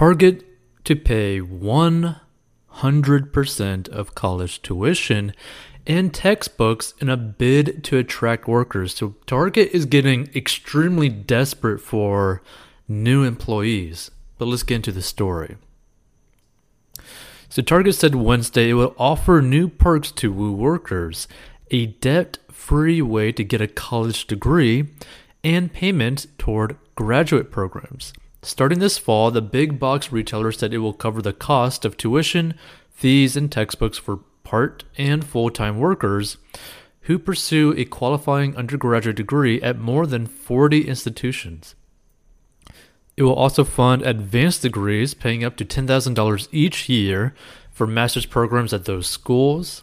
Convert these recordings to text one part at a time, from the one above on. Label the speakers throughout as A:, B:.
A: Target to pay 100% of college tuition and textbooks in a bid to attract workers. So Target is getting extremely desperate for new employees. But let's get into the story. So Target said Wednesday it will offer new perks to Woo workers, a debt-free way to get a college degree, and payment toward graduate programs. Starting this fall, the big box retailer said it will cover the cost of tuition, fees, and textbooks for part and full time workers who pursue a qualifying undergraduate degree at more than 40 institutions. It will also fund advanced degrees paying up to $10,000 each year for master's programs at those schools.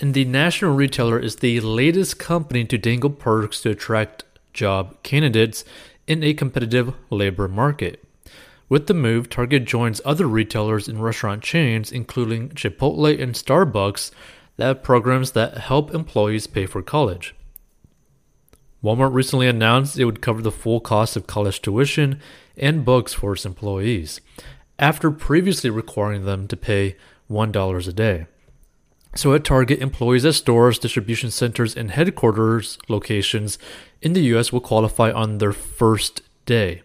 A: And the national retailer is the latest company to dangle perks to attract job candidates in a competitive labor market. With the move, Target joins other retailers and restaurant chains, including Chipotle and Starbucks, that have programs that help employees pay for college. Walmart recently announced it would cover the full cost of college tuition and books for its employees, after previously requiring them to pay $1 a day. So at Target, employees at stores, distribution centers, and headquarters locations in the US will qualify on their first day.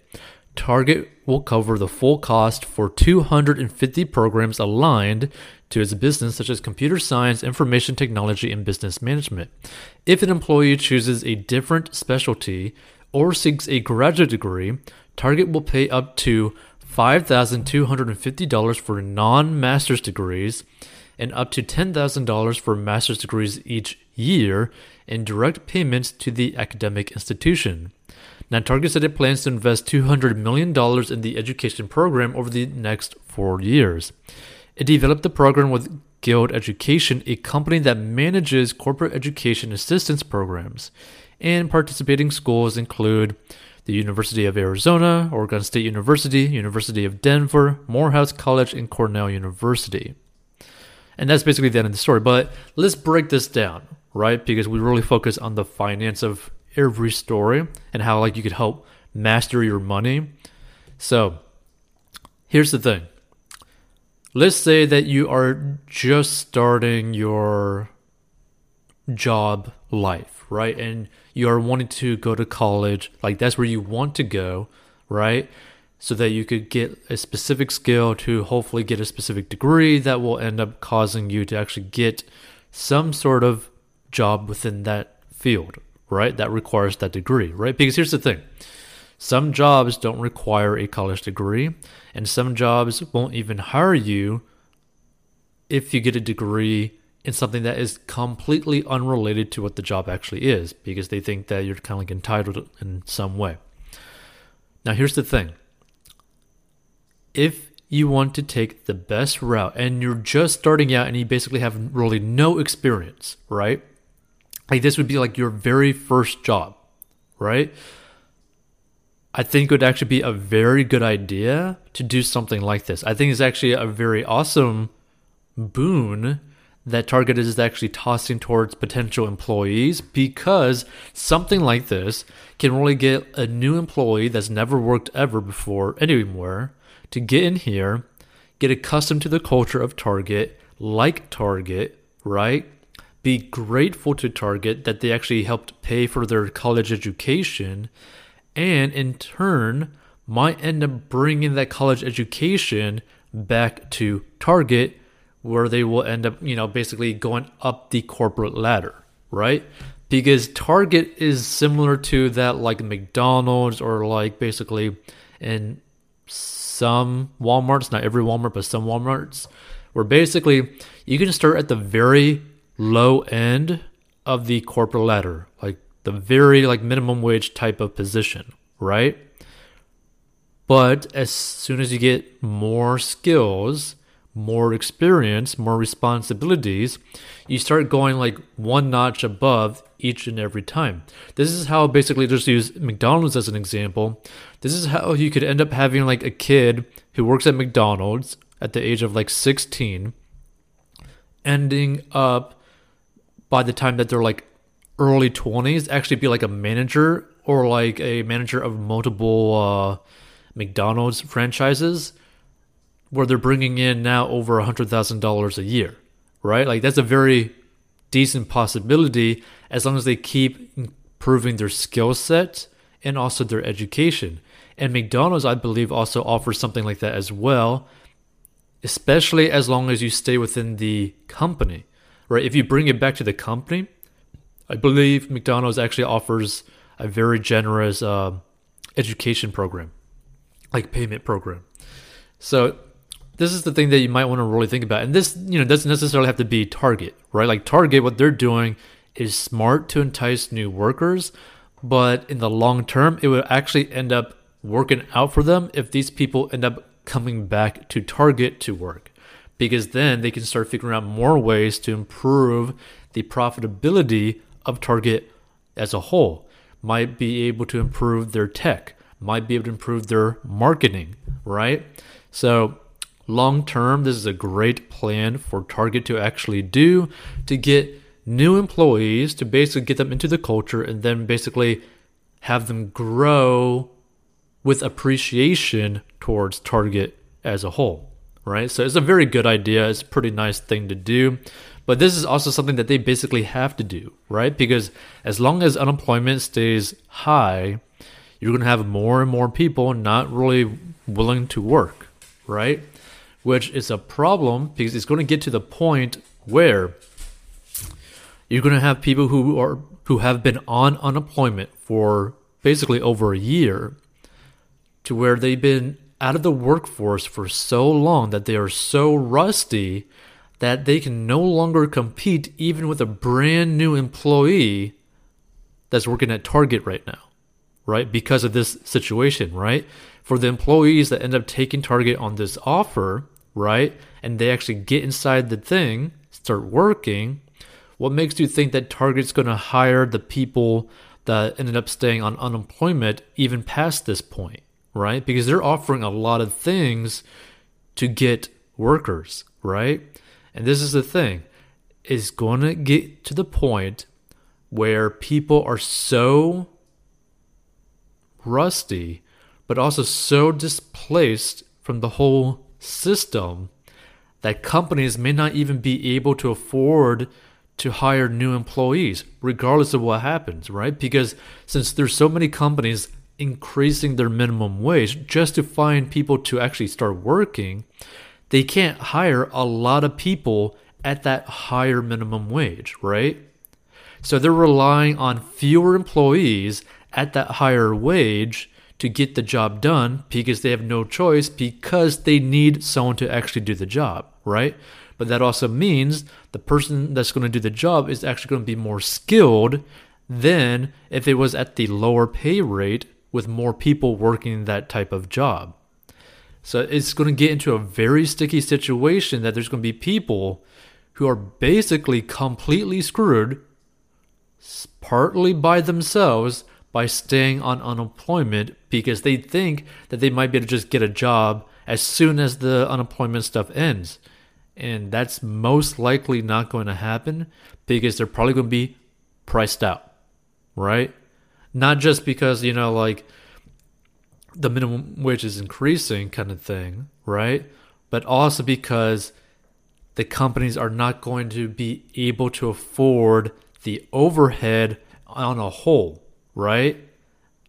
A: Target will cover the full cost for 250 programs aligned to its business, such as computer science, information technology, and business management. If an employee chooses a different specialty or seeks a graduate degree, Target will pay up to $5,250 for non master's degrees and up to $10,000 for master's degrees each year in direct payments to the academic institution. Now, Target said it plans to invest $200 million in the education program over the next four years. It developed the program with Guild Education, a company that manages corporate education assistance programs. And participating schools include the University of Arizona, Oregon State University, University of Denver, Morehouse College, and Cornell University. And that's basically the end of the story. But let's break this down, right? Because we really focus on the finance of every story and how like you could help master your money. So, here's the thing. Let's say that you are just starting your job life, right? And you are wanting to go to college, like that's where you want to go, right? So that you could get a specific skill to hopefully get a specific degree that will end up causing you to actually get some sort of job within that field, right? That requires that degree, right? Because here's the thing some jobs don't require a college degree, and some jobs won't even hire you if you get a degree in something that is completely unrelated to what the job actually is because they think that you're kind of like entitled in some way. Now, here's the thing if you want to take the best route and you're just starting out and you basically have really no experience, right? Like this would be like your very first job, right? I think it would actually be a very good idea to do something like this. I think it's actually a very awesome boon that Target is actually tossing towards potential employees because something like this can really get a new employee that's never worked ever before anywhere to get in here, get accustomed to the culture of Target, like Target, right? Be grateful to Target that they actually helped pay for their college education, and in turn, might end up bringing that college education back to Target, where they will end up, you know, basically going up the corporate ladder, right? Because Target is similar to that, like McDonald's or like basically in some Walmarts, not every Walmart, but some Walmarts, where basically you can start at the very low end of the corporate ladder, like the very like minimum wage type of position, right? But as soon as you get more skills, more experience, more responsibilities, you start going like one notch above each and every time. This is how basically just use McDonald's as an example. This is how you could end up having like a kid who works at McDonald's at the age of like 16 ending up by the time that they're like early 20s actually be like a manager or like a manager of multiple uh, McDonald's franchises where they're bringing in now over $100,000 a year, right? Like that's a very decent possibility as long as they keep improving their skill set and also their education. And McDonald's, I believe, also offers something like that as well, especially as long as you stay within the company, right? If you bring it back to the company, I believe McDonald's actually offers a very generous uh, education program, like payment program. So this is the thing that you might want to really think about. And this, you know, doesn't necessarily have to be Target, right? Like Target, what they're doing is smart to entice new workers, but in the long term, it will actually end up working out for them if these people end up coming back to Target to work. Because then they can start figuring out more ways to improve the profitability of Target as a whole. Might be able to improve their tech, might be able to improve their marketing, right? So, long term, this is a great plan for Target to actually do to get new employees to basically get them into the culture and then basically have them grow with appreciation towards Target as a whole, right? So it's a very good idea. It's a pretty nice thing to do. But this is also something that they basically have to do, right? Because as long as unemployment stays high, you're going to have more and more people not really willing to work, right? Which is a problem because it's going to get to the point where you're going to have people who are who have been on unemployment for basically over a year to where they've been out of the workforce for so long that they are so rusty that they can no longer compete even with a brand new employee that's working at Target right now, right? Because of this situation, right? For the employees that end up taking Target on this offer, right? And they actually get inside the thing, start working, what makes you think that Target's going to hire the people that ended up staying on unemployment even past this point, right? Because they're offering a lot of things to get workers, right? And this is the thing is going to get to the point where people are so rusty but also so displaced from the whole system that companies may not even be able to afford to hire new employees, regardless of what happens, right? Because since there's so many companies increasing their minimum wage just to find people to actually start working, they can't hire a lot of people at that higher minimum wage, right? So they're relying on fewer employees at that higher wage to get the job done because they have no choice because they need someone to actually do the job, right? But that also means the person that's going to do the job is actually going to be more skilled than if it was at the lower pay rate with more people working that type of job. So it's going to get into a very sticky situation that there's going to be people who are basically completely screwed, partly by themselves, by staying on unemployment because they think that they might be able to just get a job as soon as the unemployment stuff ends. And that's most likely not going to happen because they're probably going to be priced out, right? Not just because, you know, like the minimum wage is increasing kind of thing, right? But also because the companies are not going to be able to afford the overhead on a whole, right?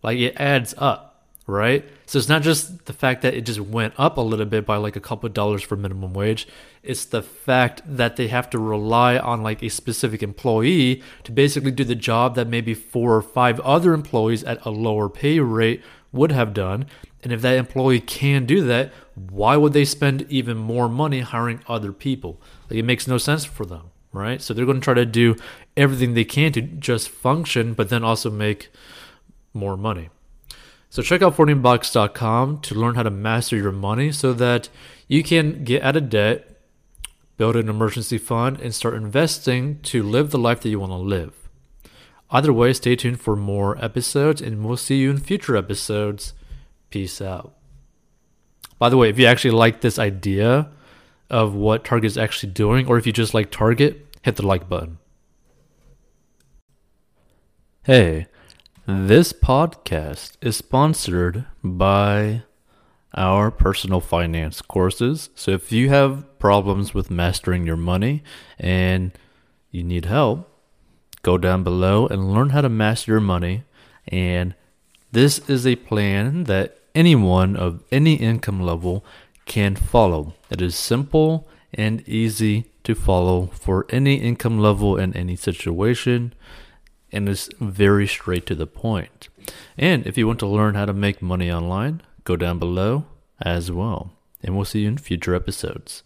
A: Like it adds up right? So it's not just the fact that it just went up a little bit by like a couple of dollars for minimum wage. It's the fact that they have to rely on like a specific employee to basically do the job that maybe four or five other employees at a lower pay rate would have done. And if that employee can do that, why would they spend even more money hiring other people? Like it makes no sense for them, right? So they're going to try to do everything they can to just function, but then also make more money. So check out 14bucks.com to learn how to master your money so that you can get out of debt, build an emergency fund, and start investing to live the life that you want to live. Either way, stay tuned for more episodes and we'll see you in future episodes. Peace out. By the way, if you actually like this idea of what Target is actually doing, or if you just like Target, hit the like button. Hey, this podcast is sponsored by our personal finance courses. So if you have problems with mastering your money and you need help, go down below and learn how to master your money. And this is a plan that anyone of any income level can follow. It is simple and easy to follow for any income level and any situation and is very straight to the point. And if you want to learn how to make money online, go down below as well. And we'll see you in future episodes.